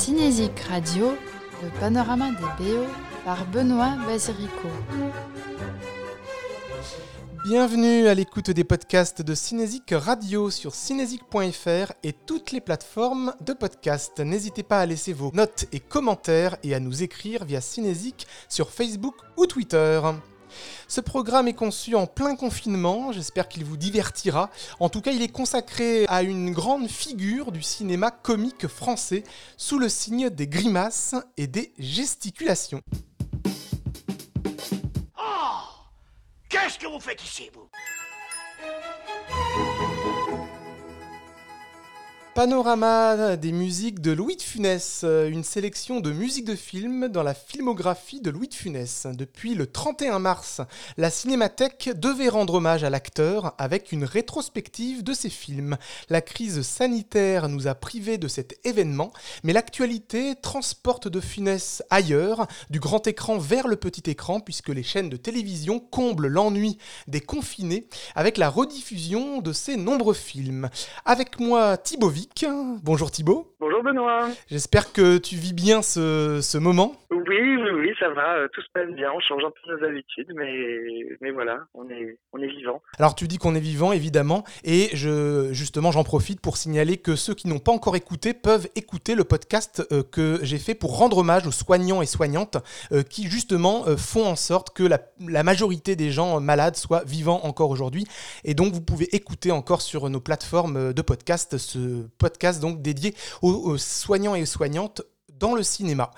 Cinésique Radio, le panorama des BO par Benoît Basirico. Bienvenue à l'écoute des podcasts de Cinésique Radio sur cinésique.fr et toutes les plateformes de podcast. N'hésitez pas à laisser vos notes et commentaires et à nous écrire via Cinésique sur Facebook ou Twitter. Ce programme est conçu en plein confinement, j'espère qu'il vous divertira. En tout cas, il est consacré à une grande figure du cinéma comique français, sous le signe des grimaces et des gesticulations. Oh Qu'est-ce que vous faites ici, vous? Panorama des musiques de Louis de Funès, euh, une sélection de musiques de films dans la filmographie de Louis de Funès. Depuis le 31 mars, la Cinémathèque devait rendre hommage à l'acteur avec une rétrospective de ses films. La crise sanitaire nous a privés de cet événement, mais l'actualité transporte de Funès ailleurs, du grand écran vers le petit écran, puisque les chaînes de télévision comblent l'ennui des confinés avec la rediffusion de ses nombreux films. Avec moi, Thibaut Vic. Bonjour Thibaut. Bonjour Benoît. J'espère que tu vis bien ce, ce moment. Ça va, euh, tout se passe bien, on change un peu nos habitudes, mais, voilà, on est, vivant. Alors tu dis qu'on est vivant, évidemment, et je, justement j'en profite pour signaler que ceux qui n'ont pas encore écouté peuvent écouter le podcast euh, que j'ai fait pour rendre hommage aux soignants et soignantes euh, qui justement font en sorte que la, la majorité des gens malades soient vivants encore aujourd'hui. Et donc vous pouvez écouter encore sur nos plateformes de podcast ce podcast donc dédié aux, aux soignants et aux soignantes dans le cinéma.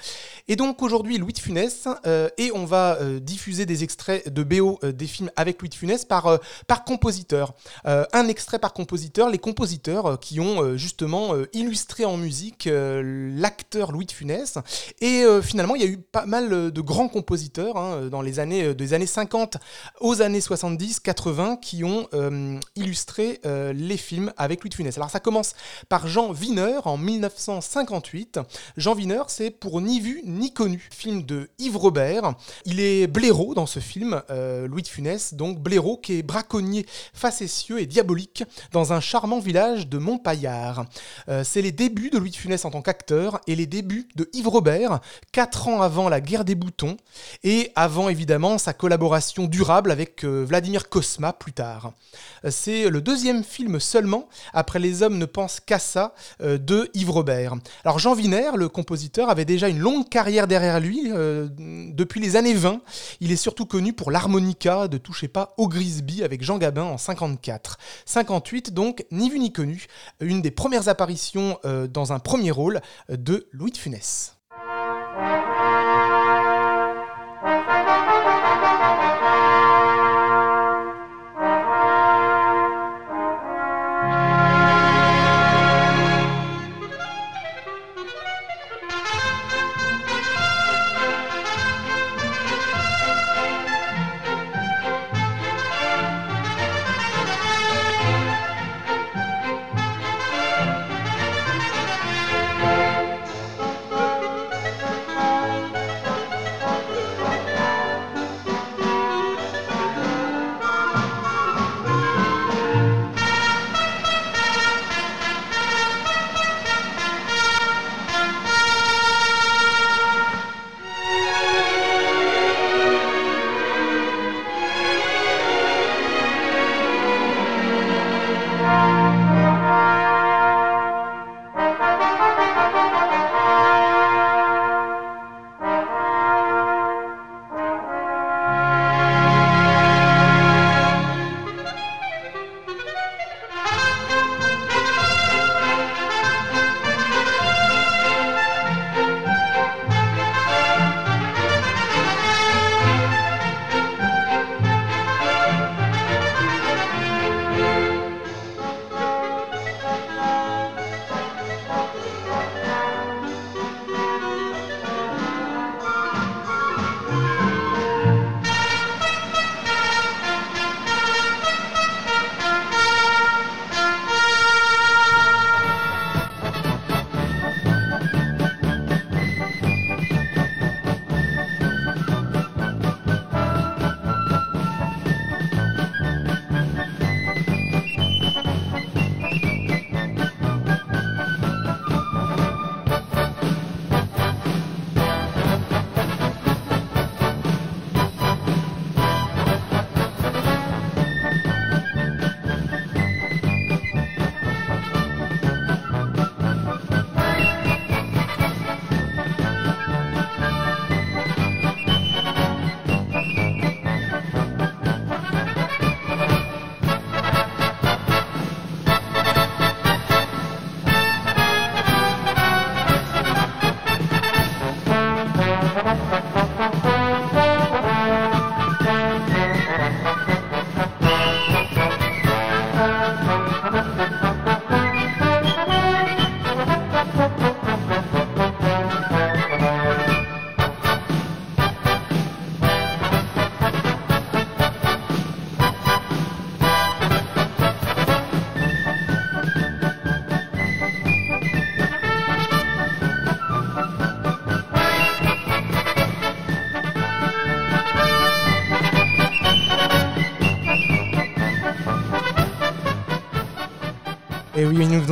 Et donc aujourd'hui Louis de Funès euh, et on va euh, diffuser des extraits de BO euh, des films avec Louis de Funès par, par compositeur. Un extrait par compositeur, les compositeurs qui ont justement illustré en musique l'acteur Louis de Funès. Et finalement il y a eu pas mal de grands compositeurs hein, dans les années des années 50 aux années 70, 80 qui ont illustré les films avec Louis de Funès. Alors ça commence par Jean Wiener en 1958. Jean Wiener c'est pour ni vu ni connu. Film de Yves Robert. Il est blaireau dans ce film, euh, Louis de Funès, donc blaireau qui est braconnier facétieux et diabolique dans un charmant village de Montpaillard. Euh, c'est les débuts de Louis de Funès en tant qu'acteur et les débuts de Yves Robert, quatre ans avant la guerre des boutons et avant évidemment sa collaboration durable avec euh, Vladimir Kosma plus tard. C'est le deuxième film seulement, après Les hommes ne pensent qu'à ça, de Yves Robert. Alors Jean Wiener, le compositeur, avait déjà une longue carrière derrière lui, euh, depuis les années 20. Il est surtout connu pour l'harmonica de Touchez pas au Grisby avec Jean Gabin en 54. 58 donc, ni vu ni connu, une des premières apparitions euh, dans un premier rôle euh, de Louis de Funès.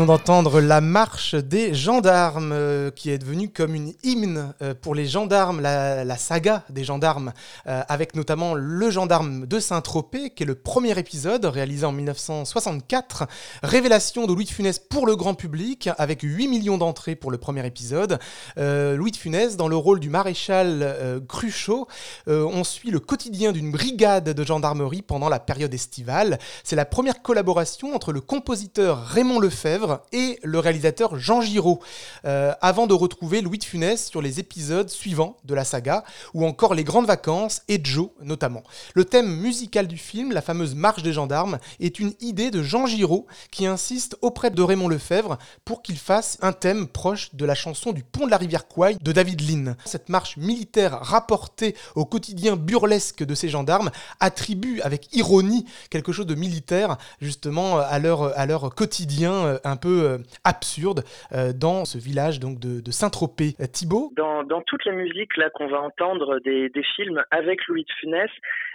D'entendre la marche des gendarmes, euh, qui est devenue comme une hymne euh, pour les gendarmes, la, saga des gendarmes, euh, avec notamment le gendarme de Saint-Tropez, qui est le premier épisode réalisé en 1964. Révélation de Louis de Funès pour le grand public, avec 8 millions d'entrées pour le premier épisode. Louis de Funès, dans le rôle du maréchal Cruchot, on suit le quotidien d'une brigade de gendarmerie pendant la période estivale. C'est la première collaboration entre le compositeur Raymond Lefebvre et le réalisateur Jean Giraud, euh, avant de retrouver Louis de Funès sur les épisodes suivants de la saga, ou encore Les Grandes Vacances et Joe notamment. Le thème musical du film, la fameuse Marche des gendarmes, est une idée de Jean Giraud qui insiste auprès de Raymond Lefebvre pour qu'il fasse un thème proche de la chanson du pont de la rivière Kouai de David Lynn. Cette marche militaire rapportée au quotidien burlesque de ces gendarmes attribue avec ironie quelque chose de militaire justement à leur, à leur quotidien euh, peu euh, absurde euh, dans ce village donc de, de Saint-Tropez. Euh, Thibaut Dans, dans toutes les musiques là qu'on va entendre des, des films avec Louis de Funès,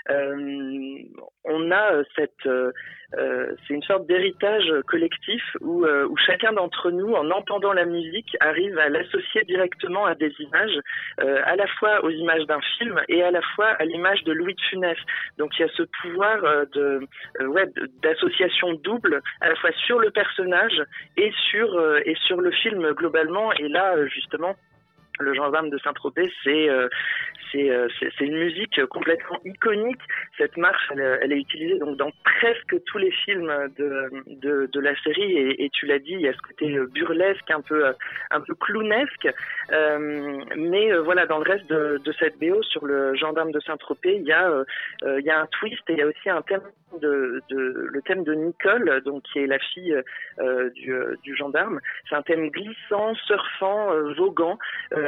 on a euh, cette, euh, euh, c'est une sorte d'héritage collectif où, euh, chacun d'entre nous, en entendant la musique, arrive à l'associer directement à des images, euh, à la fois aux images d'un film et à la fois à l'image de Louis de Funès. Donc il y a ce pouvoir euh, de, euh, d'association double, à la fois sur le personnage et sur euh, et sur le film globalement. Et là, euh, justement. Le gendarme de Saint-Tropez, c'est euh, c'est euh, une musique complètement iconique. Cette marche, elle, elle est utilisée donc dans presque tous les films de, de, de la série. Et, et tu l'as dit, il y a ce côté euh, burlesque, un peu euh, un peu clownesque. Euh, mais euh, voilà, dans le reste de, de cette BO sur le gendarme de Saint-Tropez, il y a il y a un twist et il y a aussi un thème de, de le thème de Nicole, donc qui est la fille du, du gendarme. C'est un thème glissant, surfant, voguant,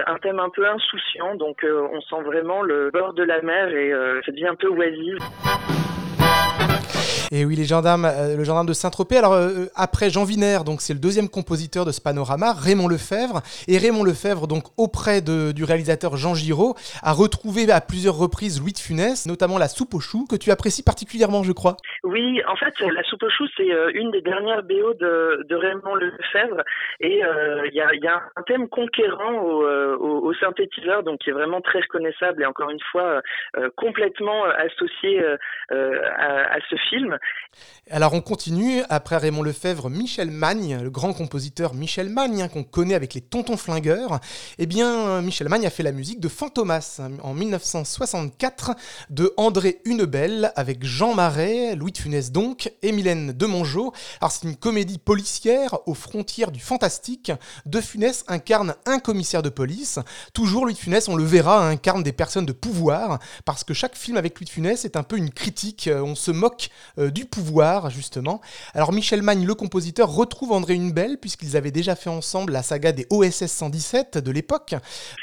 un thème un peu insouciant. Donc euh, on sent vraiment le bord de la mer et euh, cette vie un peu oisive. Et oui, les gendarmes, euh, le gendarme de Saint-Tropez. Alors, euh, après Jean Viner, donc c'est le deuxième compositeur de ce panorama, Raymond Lefebvre. Et Raymond Lefebvre, donc auprès de- du réalisateur Jean Giraud, a retrouvé à plusieurs reprises Louis de Funès, notamment la soupe aux choux, que tu apprécies particulièrement, je crois. Oui, en fait, La soupe aux choux, c'est euh, une des dernières BO de, de Raymond Lefebvre. Et euh, il y, y a un thème conquérant au, euh, au, au synthétiseur, donc qui est vraiment très reconnaissable et encore une fois euh, complètement euh, associé euh, euh, à, à ce film. Alors on continue, après Raymond Lefebvre, Michel Magne, le grand compositeur Michel Magne, hein, qu'on connaît avec les Tontons Flingueurs. Eh bien, Michel Magne a fait la musique de Fantomas hein, en 1964, de André Hunebelle, avec Jean Marais, Louis de Funès donc, et Mylène Demongeau. Alors c'est une comédie policière aux frontières du fantastique. De Funès incarne un commissaire de police. Toujours Louis de Funès, on le verra, incarne des personnes de pouvoir, parce que chaque film avec Louis de Funès est un peu une critique, euh, on se moque euh, du pouvoir, justement. Alors Michel Magne, le compositeur, retrouve André Hunebelle, puisqu'ils avaient déjà fait ensemble la saga des OSS 117 de l'époque.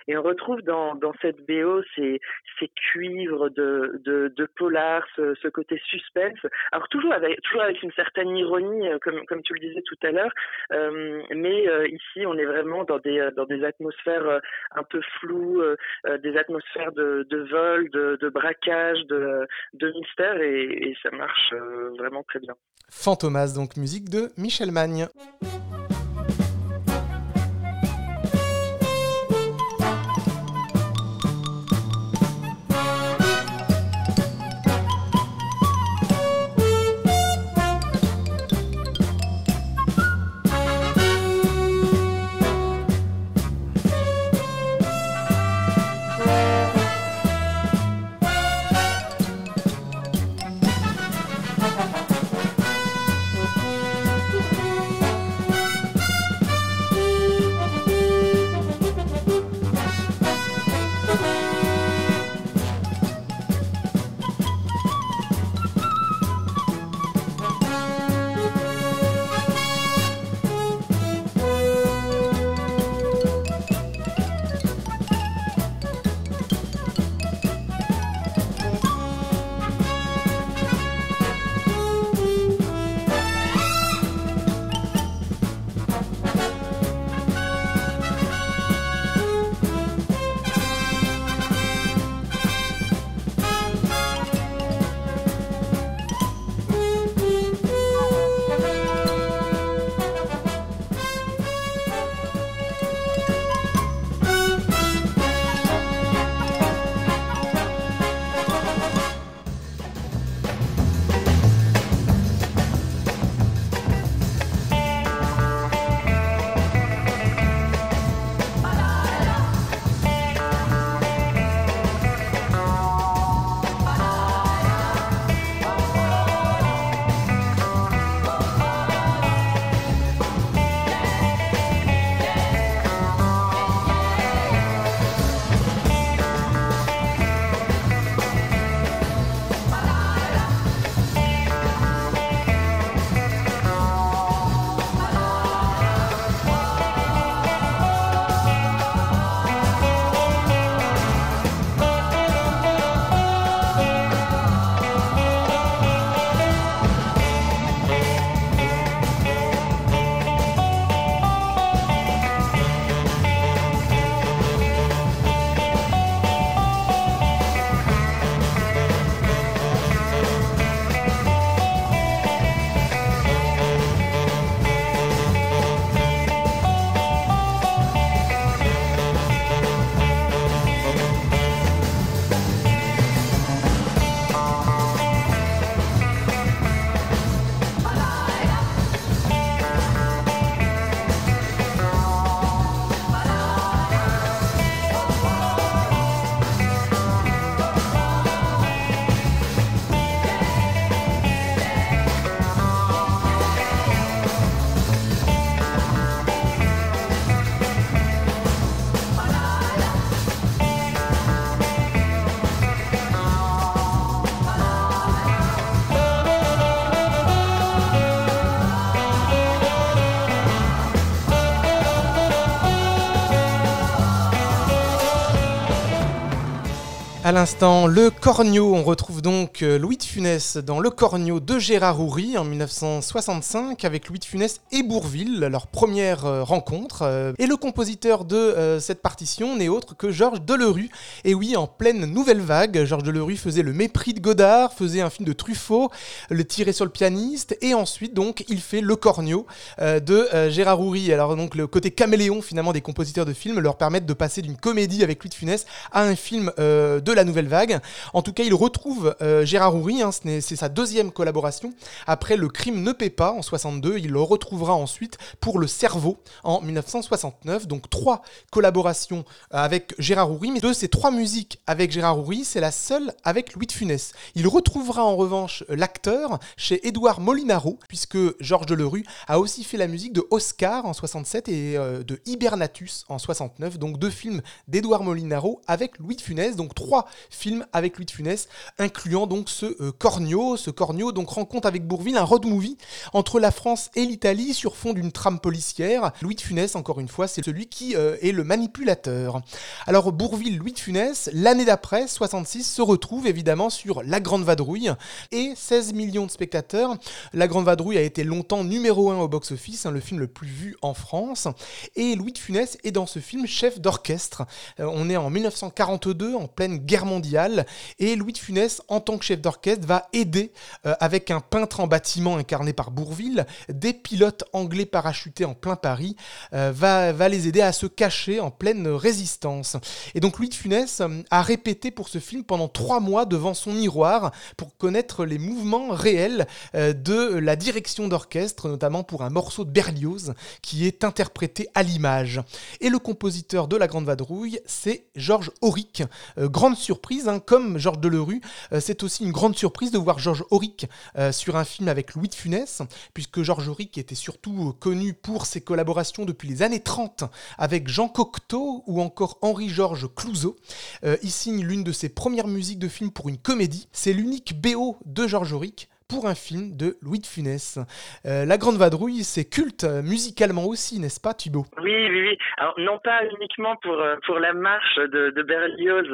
Et on retrouve dans, dans cette BO ces, ces cuivres de, de, polar, ce, côté suspense. Alors toujours avec, toujours avec une certaine ironie, euh, comme, comme tu le disais tout à l'heure, euh, mais euh, ici on est vraiment dans des, dans des atmosphères un peu floues, des atmosphères de, de vol, de, de braquage, de, de mystère, et, et ça marche vraiment très bien. Fantomas, donc musique de Michel Magne. L'instant, Le Cornio, on retrouve donc euh, Louis de Funès dans Le Cornio de Gérard Houry en 1965 avec Louis de Funès et Bourville, leur première euh, rencontre. Euh, et le compositeur de cette partition n'est autre que Georges Delerue. Et oui, en pleine nouvelle vague, Georges Delerue faisait Le Mépris de Godard, faisait un film de Truffaut, Le Tiré sur le pianiste, et ensuite donc il fait Le Cornio de Gérard Houry. Alors donc le côté caméléon finalement des compositeurs de films leur permettent de passer d'une comédie avec Louis de Funès à un film de la nouvelle vague. En tout cas, il retrouve euh, Gérard Houry, hein, c'est sa deuxième collaboration. Après Le crime ne paie pas en 62, il le retrouvera ensuite pour Le cerveau en 1969. Donc trois collaborations avec Gérard Houry, mais de ces trois musiques avec Gérard Houry, c'est la seule avec Louis de Funès. Il retrouvera en revanche l'acteur chez Édouard Molinaro, puisque Georges Delerue a aussi fait la musique de Oscar en 67 et euh, de Hibernatus en 69, donc deux films d'Édouard Molinaro avec Louis de Funès, donc trois film avec Louis de Funès, incluant donc ce euh, Cornio. Ce Cornio donc rencontre avec Bourville un road movie entre la France et l'Italie sur fond d'une trame policière. Louis de Funès, encore une fois, c'est celui qui euh, est le manipulateur. Alors Bourville, Louis de Funès, l'année d'après, 66, se retrouve évidemment sur La Grande Vadrouille et 16 millions de spectateurs. La Grande Vadrouille a été longtemps numéro 1 au box-office, hein, le film le plus vu en France. Et Louis de Funès est dans ce film chef d'orchestre. Euh, on est en 1942, en pleine guerre mondiale. Et Louis de Funès, en tant que chef d'orchestre, va aider, euh, avec un peintre en bâtiment incarné par Bourville, des pilotes anglais parachutés en plein Paris, euh, va, va les aider à se cacher en pleine résistance. Et donc Louis de Funès euh, a répété pour ce film pendant trois mois devant son miroir pour connaître les mouvements réels de la direction d'orchestre, notamment pour un morceau de Berlioz qui est interprété à l'image. Et le compositeur de La Grande Vadrouille, c'est Georges Auric, grande surprise, hein, comme Georges Delerue, euh, c'est aussi une grande surprise de voir Georges Auric euh, sur un film avec Louis de Funès, puisque Georges Auric était surtout euh, connu pour ses collaborations depuis les années 30 avec Jean Cocteau ou encore Henri-Georges Clouzot. il signe l'une de ses premières musiques de film pour une comédie. C'est l'unique BO de Georges Auric pour un film de Louis de Funès. Euh, la Grande Vadrouille, c'est culte euh, musicalement aussi, n'est-ce pas, Thibaut? Oui, oui, oui. Non pas uniquement pour, euh, pour la marche de, Berlioz,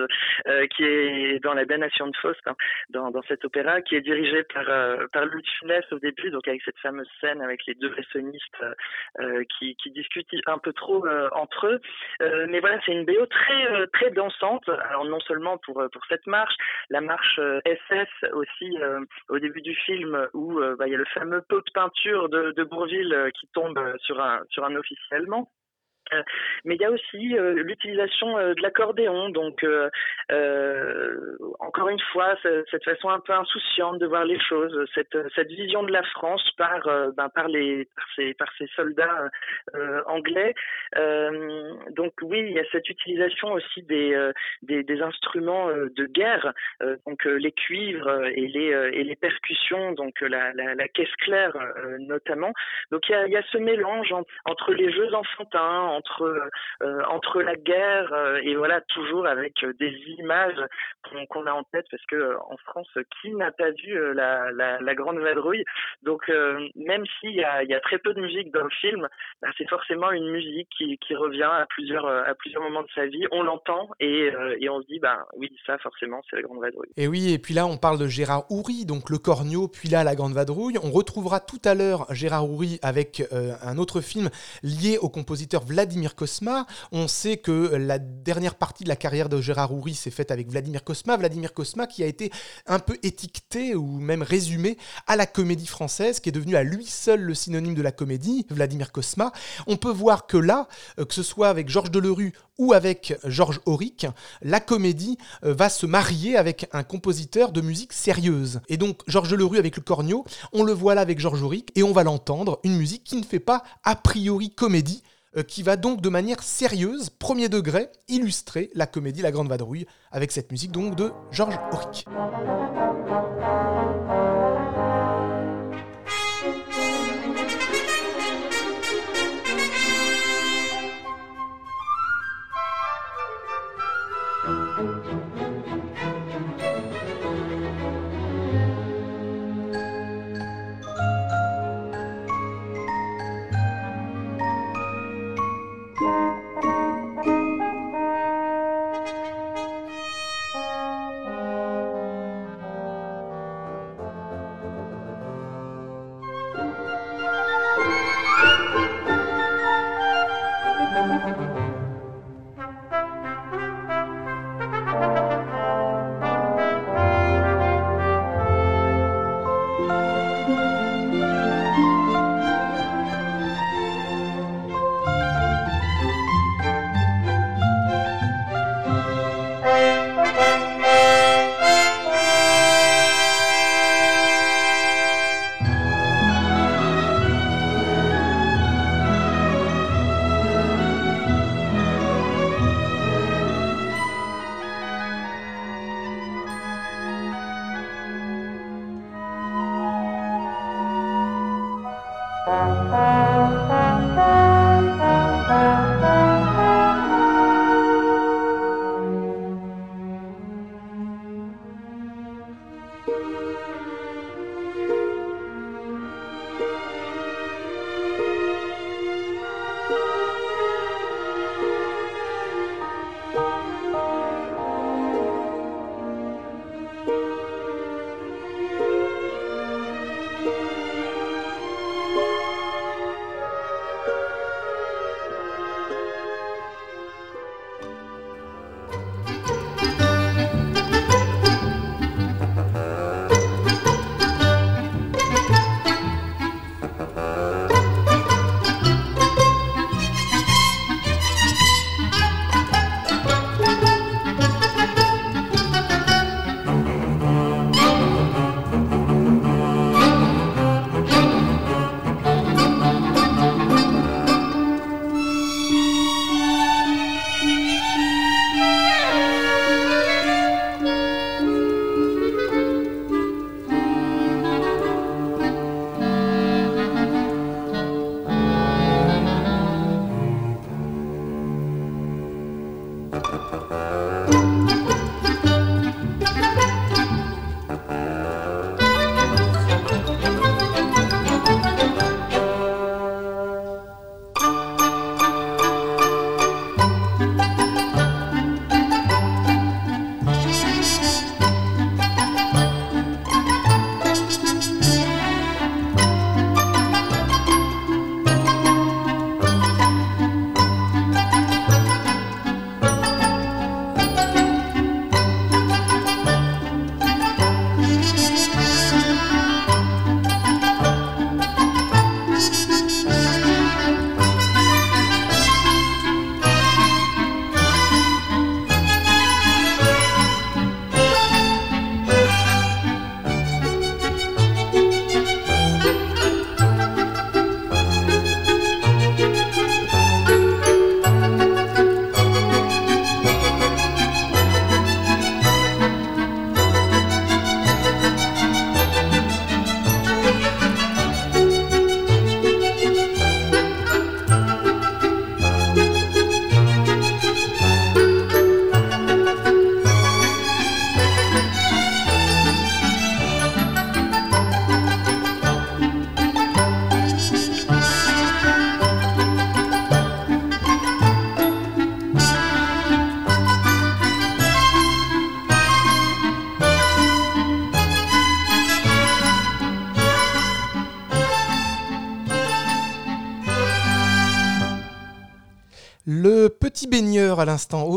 qui est dans la damnation de Faust, hein, dans, dans cet opéra, qui est dirigé par, Louis de Funès au début, donc avec cette fameuse scène avec les deux ressonistes qui, qui discutent un peu trop entre eux. mais voilà, c'est une BO très, très dansante. Alors, non seulement pour, pour cette marche, la marche SS aussi au début du film où euh, bah, il y a le fameux pot de peinture de, Bourville euh, qui tombe sur un, sur un allemand. Euh, mais il y a aussi euh, l'utilisation euh, de l'accordéon, donc encore une fois cette façon un peu insouciante de voir les choses, cette, cette vision de la France par ben, par les par ces, soldats anglais. donc oui, il y a cette utilisation aussi des des, instruments de guerre, donc les cuivres et les et les percussions, donc la, la, caisse claire notamment. Donc il y a ce mélange entre les jeux enfantins entre euh, entre la guerre euh, et voilà toujours avec euh, des images qu'on a en tête parce que en France qui n'a pas vu la, la, grande vadrouille? Donc même s'il y a, y a très peu de musique dans le film bah, c'est forcément une musique qui, qui revient à plusieurs à plusieurs moments de sa vie. On l'entend et, et on se dit bah oui ça forcément c'est la grande vadrouille. Et oui et puis là on parle de Gérard Houry donc le Cornio puis là la grande vadrouille. On retrouvera tout à l'heure Gérard Houry avec un autre film lié au compositeur Vladimir Vladimir Cosma. On sait que la dernière partie de la carrière de Gérard Houry s'est faite avec Vladimir Cosma. Vladimir Cosma qui a été un peu étiqueté ou même résumé à la comédie française, qui est devenu à lui seul le synonyme de la comédie, Vladimir Cosma. On peut voir que là, euh, que ce soit avec Georges Delerue ou avec Georges Auric, la comédie euh, va se marier avec un compositeur de musique sérieuse. Et donc Georges Delerue avec le cornio, on le voit là avec Georges Auric et on va l'entendre, une musique qui ne fait pas a priori comédie, qui va donc de manière sérieuse, premier degré, illustrer la comédie La Grande Vadrouille avec cette musique donc de Georges Auric.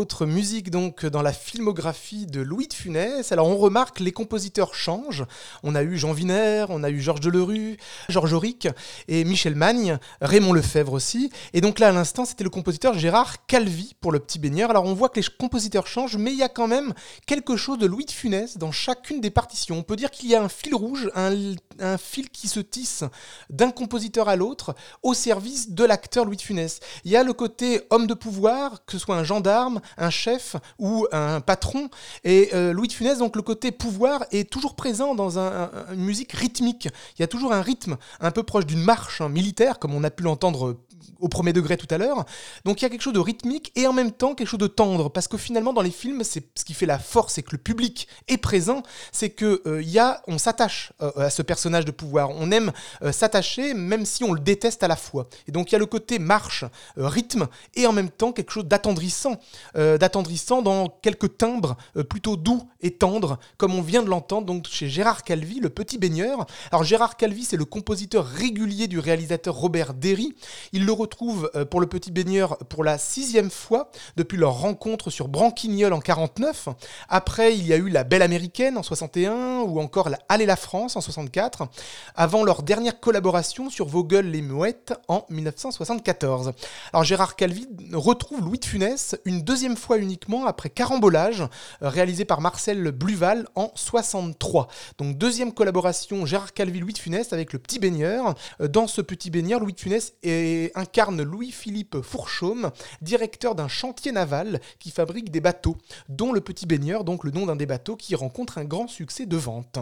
Autre musique donc dans la filmographie de Louis de Funès. Alors on remarque les compositeurs changent. On a eu Jean Wiener, on a eu Georges Delerue, Georges Auric et Michel Magne, Raymond Lefebvre aussi. Et donc là à l'instant c'était le compositeur Gérard Calvi pour le petit baigneur. Alors on voit que les compositeurs changent, mais il y a quand même quelque chose de Louis de Funès dans chacune des partitions. On peut dire qu'il y a un fil rouge, un fil qui se tisse d'un compositeur à l'autre au service de l'acteur Louis de Funès. Il y a le côté homme de pouvoir, que ce soit un gendarme, un chef ou un patron. Et euh, Louis de Funès, donc le côté pouvoir, est toujours présent dans une musique rythmique. Il y a toujours un rythme un peu proche d'une marche hein, militaire, comme on a pu l'entendre au premier degré tout à l'heure. Donc il y a quelque chose de rythmique et en même temps quelque chose de tendre, parce que finalement dans les films, c'est ce qui fait la force, c'est que le public est présent, c'est que euh, y a, on s'attache euh, à ce personnage de pouvoir, on aime euh, s'attacher même si on le déteste à la fois. Et donc il y a le côté marche, rythme et en même temps quelque chose d'attendrissant, d'attendrissant dans quelques timbres plutôt doux et tendres, comme on vient de l'entendre donc chez Gérard Calvi, le petit baigneur. Alors Gérard Calvi, c'est le compositeur régulier du réalisateur Robert Derry. Il retrouve euh, pour le petit baigneur pour la sixième fois depuis leur rencontre sur Branquignol en 49. Après, il y a eu La Belle Américaine en 61 ou encore la Allez la France en 64, avant leur dernière collaboration sur Vos gueules les mouettes en 1974. Alors Gérard Calvi retrouve Louis de Funès une deuxième fois uniquement après Carambolage, euh, réalisé par Marcel Bluval en 63. Donc deuxième collaboration Gérard Calvi-Louis de Funès avec le petit baigneur. Euh, dans ce petit baigneur, Louis de Funès est incarne Louis-Philippe Fourchaume, directeur d'un chantier naval qui fabrique des bateaux, dont le Petit Baigneur, donc le nom d'un des bateaux qui rencontre un grand succès de vente.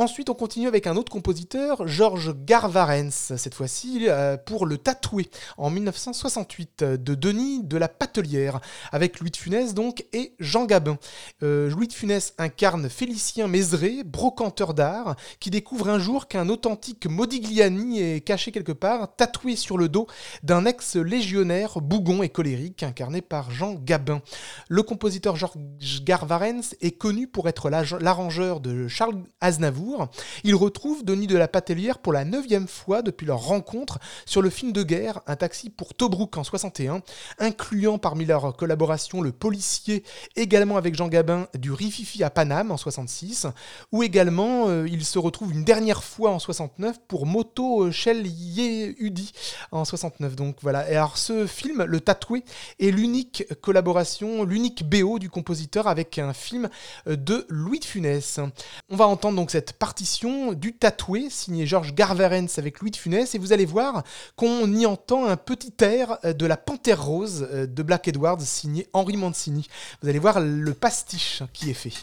Ensuite, on continue avec un autre compositeur, Georges Garvarens, cette fois-ci euh, pour Le Tatoué, en 1968, de Denis de la Patelière, avec Louis de Funès donc et Jean Gabin. Euh, Louis de Funès incarne Félicien Mézeret, brocanteur d'art, qui découvre un jour qu'un authentique Modigliani est caché quelque part, tatoué sur le dos d'un ex-légionnaire bougon et colérique, incarné par Jean Gabin. Le compositeur Georges Garvarens est connu pour être l'arrangeur de Charles Aznavour. Il retrouve Denis de la Patelière pour la neuvième fois depuis leur rencontre sur le film de guerre Un taxi pour Tobruk en 61, incluant parmi leurs collaborations le policier également avec Jean Gabin du Rififi à Paname en 66, où également euh, il se retrouve une dernière fois en 69 pour Moto Shell Yehudi en 69. Donc voilà. Et alors ce film, Le Tatoué, est l'unique collaboration, l'unique BO du compositeur avec un film euh, de Louis de Funès. On va entendre donc cette partition du Tatoué, signé Georges Garverens avec Louis de Funès, et vous allez voir qu'on y entend un petit air euh, de la Panthère Rose euh, de Black Edwards, signé Henri Mancini. Vous allez voir le pastiche qui est fait.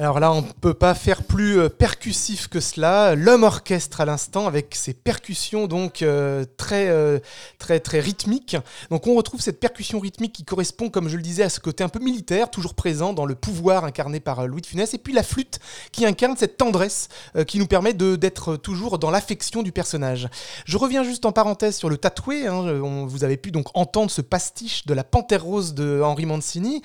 Alors là, on ne peut pas faire plus euh, percussif que cela. L'homme orchestre à l'instant, avec ses percussions donc euh, très, euh, très, très rythmiques. Donc on retrouve cette percussion rythmique qui correspond, comme je le disais, à ce côté un peu militaire, toujours présent dans le pouvoir incarné par Louis de Funès. Et puis la flûte qui incarne cette tendresse qui nous permet d'être toujours dans l'affection du personnage. Je reviens juste en parenthèse sur le tatoué. Hein. vous avez pu donc entendre ce pastiche de la Panthère rose de Henri Mancini.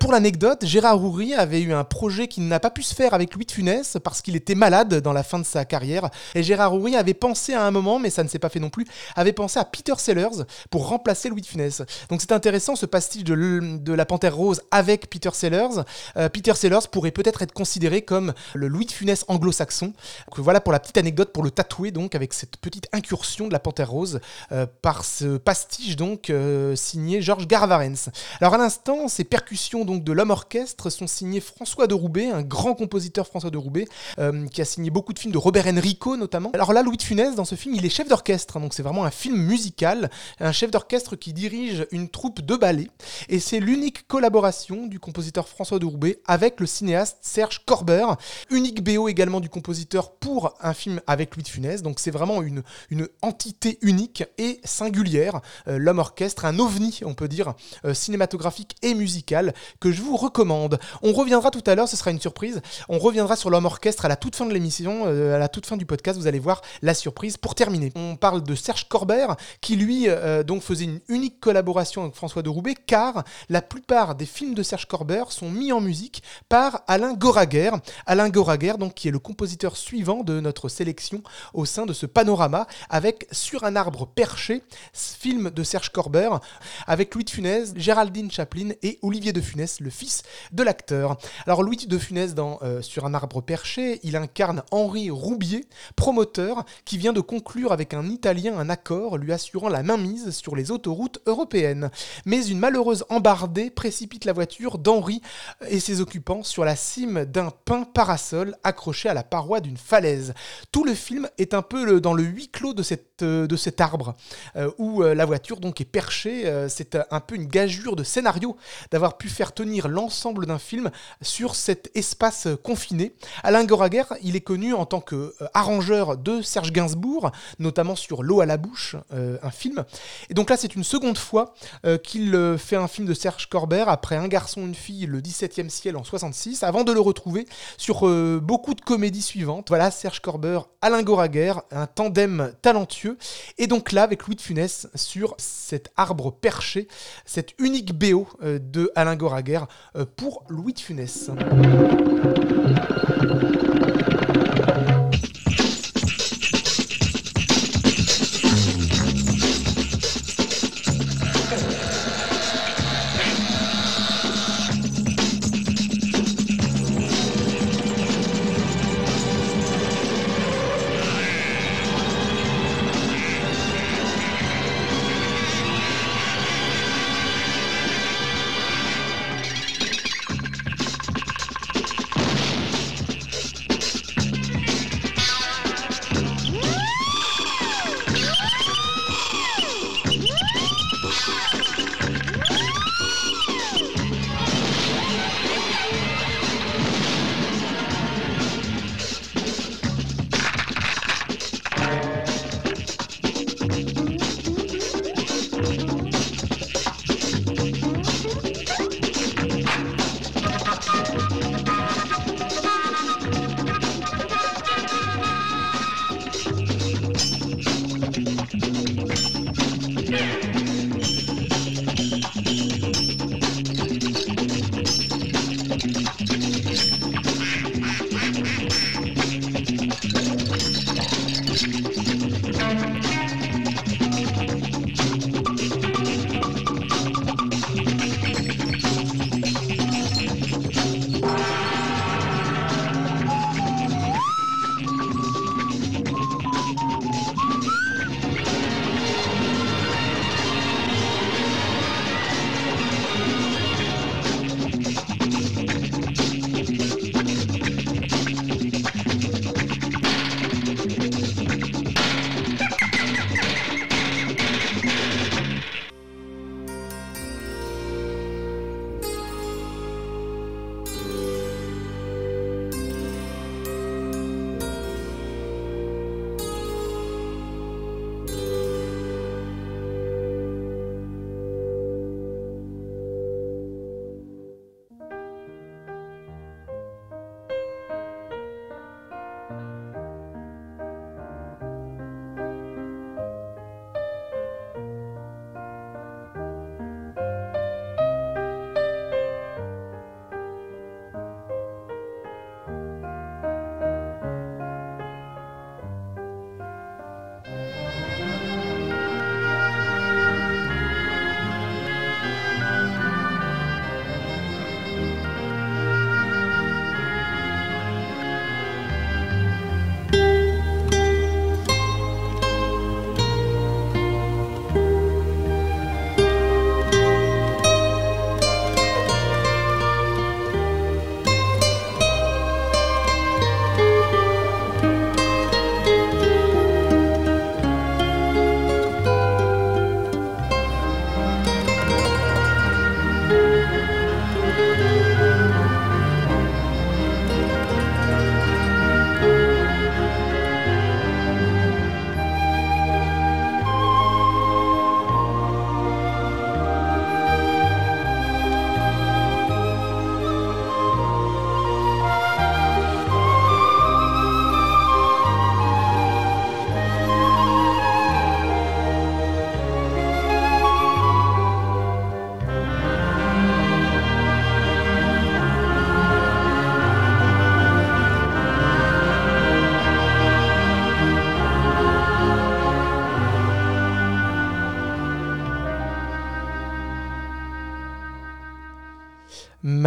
pour l'anecdote, Gérard Houry avait eu un projet qui n'a pas pu se faire avec Louis de Funès parce qu'il était malade dans la fin de sa carrière. Et Gérard Houry avait pensé à un moment, mais ça ne s'est pas fait non plus, avait pensé à Peter Sellers pour remplacer Louis de Funès. Donc c'est intéressant ce pastiche de, la Panthère Rose avec Peter Sellers. Euh, Peter Sellers pourrait peut-être être considéré comme le Louis de Funès anglo-saxon. Voilà pour la petite anecdote pour le tatouer donc avec cette petite incursion de la Panthère Rose euh, par ce pastiche donc euh, signé Georges Garavarens. Alors à l'instant, ces percussions donc de l'homme orchestre sont signées François de Roubaix un grand compositeur François de Roubaix, euh, qui a signé beaucoup de films de Robert Enrico notamment. Alors là, Louis de Funès, dans ce film, il est chef d'orchestre, hein, donc c'est vraiment un film musical, un chef d'orchestre qui dirige une troupe de ballet, et c'est l'unique collaboration du compositeur François de Roubaix avec le cinéaste Serge Corber, unique BO également du compositeur pour un film avec Louis de Funès, donc c'est vraiment une, une entité unique et singulière, euh, l'homme orchestre, un ovni, on peut dire, euh, cinématographique et musical, que je vous recommande. On reviendra tout à l'heure, ce sera une surprise. On reviendra sur l'homme orchestre à la toute fin de l'émission, euh, à la toute fin du podcast, vous allez voir la surprise. Pour terminer, on parle de Serge Corbert, qui lui euh, donc faisait une unique collaboration avec François de Roubaix, car la plupart des films de Serge Corbert sont mis en musique par Alain Goraguer. Alain Goraguer, donc, qui est le compositeur suivant de notre sélection au sein de ce panorama, avec Sur un arbre perché, film de Serge Corbert, avec Louis de Funès, Géraldine Chaplin et Olivier de Funès, le fils de l'acteur. Alors Louis de Euh, Sur un arbre perché, il incarne Henri Roubier, promoteur, qui vient de conclure avec un Italien un accord lui assurant la mainmise sur les autoroutes européennes. Mais une malheureuse embardée précipite la voiture d'Henri et ses occupants sur la cime d'un pin parasol accroché à la paroi d'une falaise. Tout le film est un peu dans le huis clos de, cette, euh, de cet arbre, euh, où la voiture donc est perchée. C'est un peu une gageure de scénario d'avoir pu faire tenir l'ensemble d'un film sur cet espace confiné. Alain Goraguer, il est connu en tant qu'arrangeur de Serge Gainsbourg, notamment sur L'eau à la bouche, euh, un film. Et donc là, c'est une seconde fois euh, qu'il euh, fait un film de Serge Corbert après Un garçon, une fille, le 17e ciel en 66, avant de le retrouver sur beaucoup de comédies suivantes. Voilà, Serge Corbert, Alain Goraguer, un tandem talentueux. Et donc là, avec Louis de Funès sur cet arbre perché, cette unique BO de Alain Goraguer pour Louis de Funès.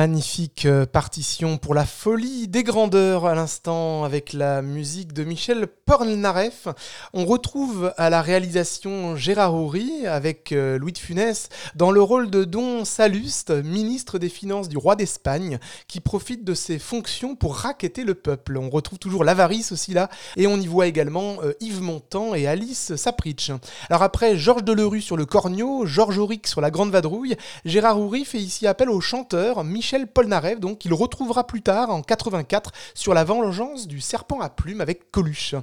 Magnifique euh, partition pour la folie des grandeurs à l'instant avec la musique de Michel Pornaref. On retrouve à la réalisation Gérard Houry avec euh, Louis de Funès dans le rôle de Don Saluste, ministre des Finances du roi d'Espagne, qui profite de ses fonctions pour raqueter le peuple. On retrouve toujours l'avarice aussi là et on y voit également euh, Yves Montand et Alice Sapritch. Alors après Georges Delerue sur le corneau, Georges Auric sur la grande vadrouille, Gérard Houry fait ici appel au chanteur Michel Polnareff, donc qu'il retrouvera plus tard en 84 sur La Vengeance du serpent à plumes avec Coluche.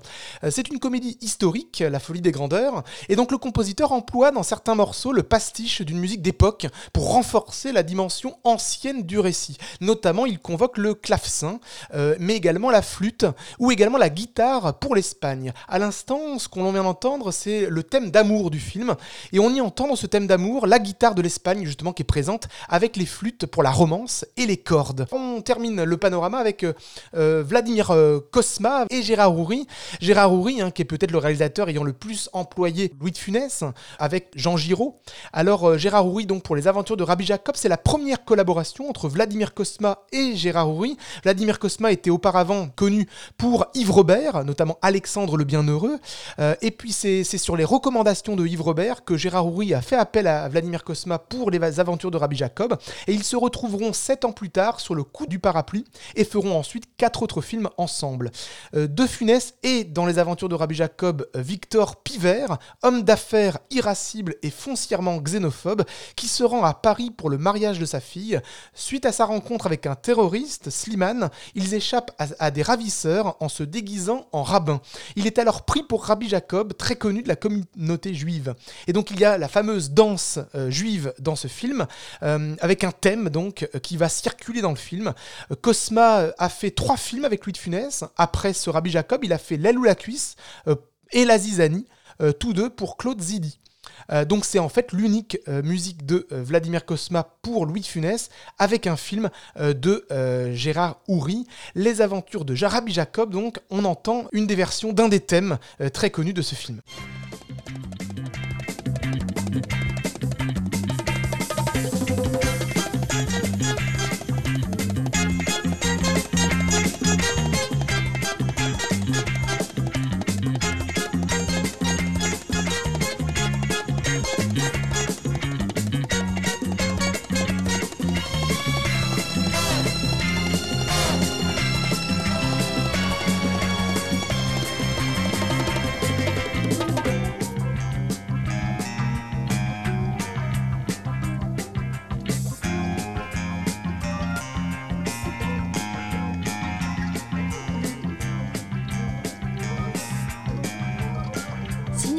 Euh, c'est une comédie historique, La folie des grandeurs, et donc le compositeur emploie dans certains morceaux le pastiche d'une musique d'époque pour renforcer la dimension ancienne du récit. Notamment, il convoque le clavecin, euh, mais également la flûte ou également la guitare pour l'Espagne. À l'instant, ce qu'on vient d'entendre, c'est le thème d'amour du film, et on y entend dans ce thème d'amour la guitare de l'Espagne justement qui est présente avec les flûtes pour la romance et les cordes. On termine le panorama avec euh, euh, Vladimir euh, Kosma et Gérard Houry. Gérard Houry, hein, qui est peut-être le réalisateur ayant le plus employé Louis de Funès, avec Jean Giraud. Alors Gérard Houry, donc pour les aventures de Rabbi Jacob, c'est la première collaboration entre Vladimir Kosma et Gérard Houry. Vladimir Kosma était auparavant connu pour Yves Robert, notamment Alexandre le Bienheureux. et puis c'est sur les recommandations de Yves Robert que Gérard Houry a fait appel à Vladimir Kosma pour les aventures de Rabbi Jacob. Et ils se retrouveront sept ans plus tard sur le coup du parapluie et feront ensuite quatre autres films ensemble. Euh, de Funès et dans les aventures de Rabbi Jacob, Victor Pivert, homme d'affaires irascible et foncièrement xénophobe, qui se rend à Paris pour le mariage de sa fille. Suite à sa rencontre avec un terroriste, Slimane, ils échappent à, des ravisseurs en se déguisant en rabbin. Il est alors pris pour Rabbi Jacob, très connu de la communauté juive. Et donc il y a la fameuse danse euh, juive dans ce film, euh, avec un thème donc qui va circuler dans le film. Cosma a fait trois films avec Louis de Funès. Après ce Rabbi Jacob, il a fait L'aile ou la cuisse euh, et La Zizanie, euh, tous deux pour Claude Zidi. Euh, donc c'est en fait l'unique musique de Vladimir Cosma pour Louis de Funès avec un film de Gérard Houry, Les aventures de Rabbi Jacob. Donc on entend une des versions d'un des thèmes très connus de ce film.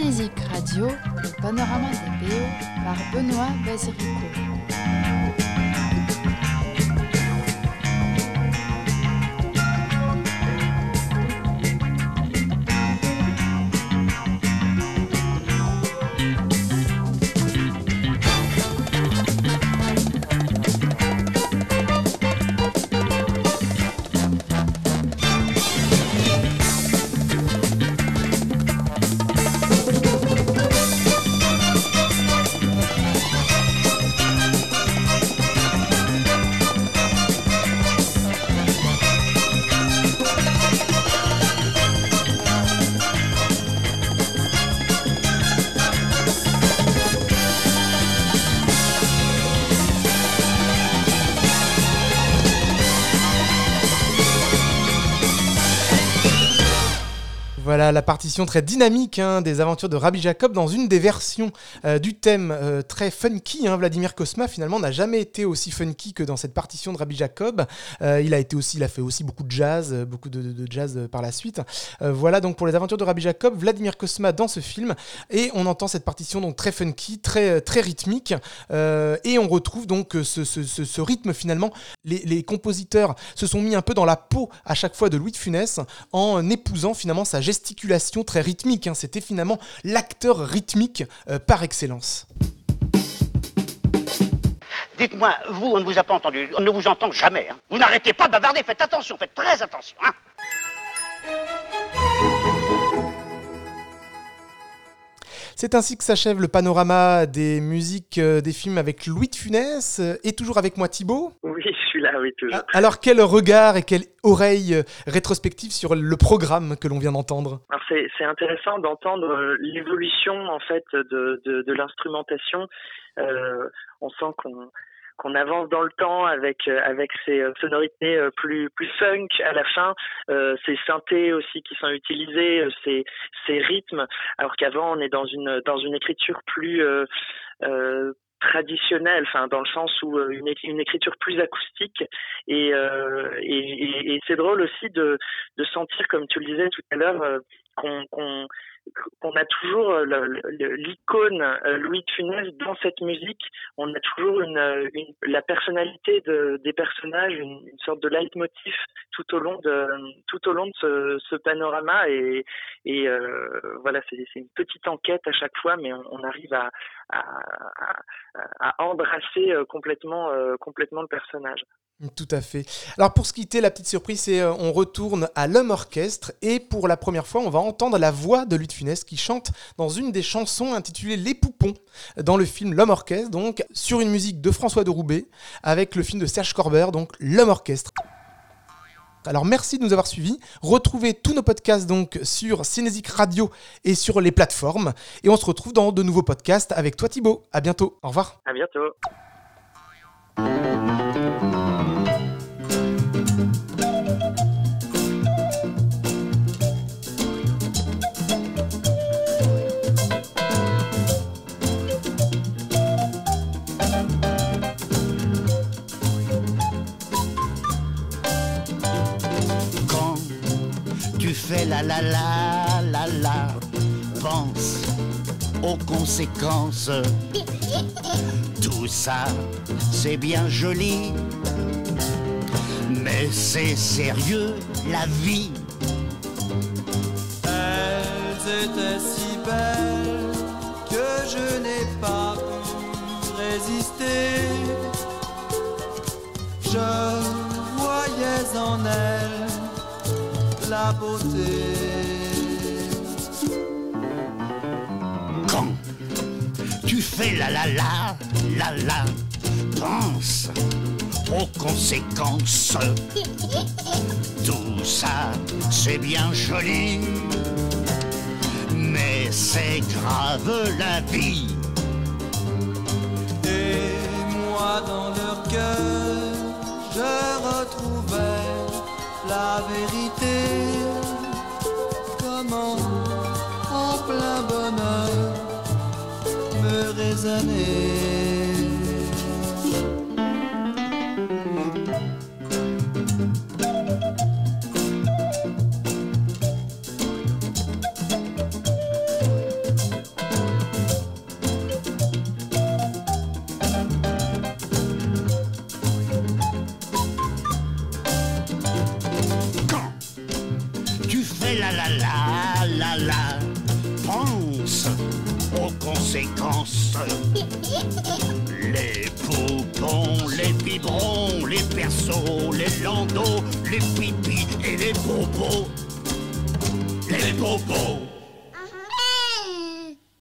Le panorama des BO par Benoît Basirico. La partition très dynamique hein, des aventures de Rabbi Jacob dans une des versions euh, du thème euh, très funky. Hein. Vladimir Kosma finalement n'a jamais été aussi funky que dans cette partition de Rabbi Jacob. Euh, il a été aussi, il a fait aussi beaucoup de jazz, beaucoup de, jazz par la suite. voilà donc pour les aventures de Rabbi Jacob, Vladimir Kosma dans ce film et on entend cette partition donc très funky, très très rythmique et on retrouve donc ce, rythme finalement. Les, les, compositeurs se sont mis un peu dans la peau à chaque fois de Louis de Funès en épousant finalement sa gestion très rythmique. Hein. C'était finalement l'acteur rythmique euh, par excellence. Dites-moi, vous, on ne vous a pas entendu, on ne vous entend jamais. Hein. Vous n'arrêtez pas de bavarder, faites attention, faites très attention. Hein. C'est ainsi que s'achève le panorama des musiques euh, des films avec Louis de Funès. Et toujours avec moi Thibaut. Oui, là, oui, toujours. Ah, alors, quel regard et quelle oreille euh, rétrospective sur le programme que l'on vient d'entendre? Alors, c'est intéressant d'entendre euh, l'évolution, en fait, de, de, de l'instrumentation. Euh, on sent qu'on qu'on avance dans le temps avec avec ces sonorités plus plus funk à la fin, euh, ces synthés aussi qui sont utilisés, ces ces rythmes, alors qu'avant on est dans une dans une écriture plus euh, traditionnelle, enfin dans le sens où euh, une, une écriture plus acoustique. Et, euh, et, et, c'est drôle aussi de, de sentir, comme tu le disais tout à l'heure, euh, qu'on qu'on a toujours euh, l'icône euh, Louis de Funès dans cette musique. On a toujours une, euh, une la personnalité de, des personnages, une, sorte de leitmotiv tout au long de tout au long de ce, ce panorama et, et euh, voilà, c'est une petite enquête à chaque fois, mais on, on arrive à, à, à, à, embrasser complètement complètement le personnage. Tout à fait. Alors pour se quitter, la petite surprise, c'est euh, on retourne à l'homme orchestre et pour la première fois, on va entendre la voix de Louis Funès qui chante dans une des chansons intitulée Les Poupons dans le film L'homme orchestre, donc sur une musique de François de Roubaix avec le film de Serge Corbert, donc L'homme orchestre. Alors merci de nous avoir suivis. Retrouvez tous nos podcasts donc sur Cinésique Radio et sur les plateformes. Et on se retrouve dans de nouveaux podcasts avec toi Thibaut. À bientôt. Au revoir. À bientôt. La la la la la, pense aux conséquences. Tout ça, c'est bien joli, mais c'est sérieux la vie. Elles étaient si belles que je n'ai pas pu résister. Je voyais en elles la beauté. Quand tu fais la la la, la la, pense aux conséquences. Tout ça, c'est bien joli, mais c'est grave la vie. Et moi dans leur cœur, je retrouvais la vérité. Comment en plein bonheur me raisonner. Les poupons, les biberons, les persos, les landaux, les pipis et les bobos. Les bobos.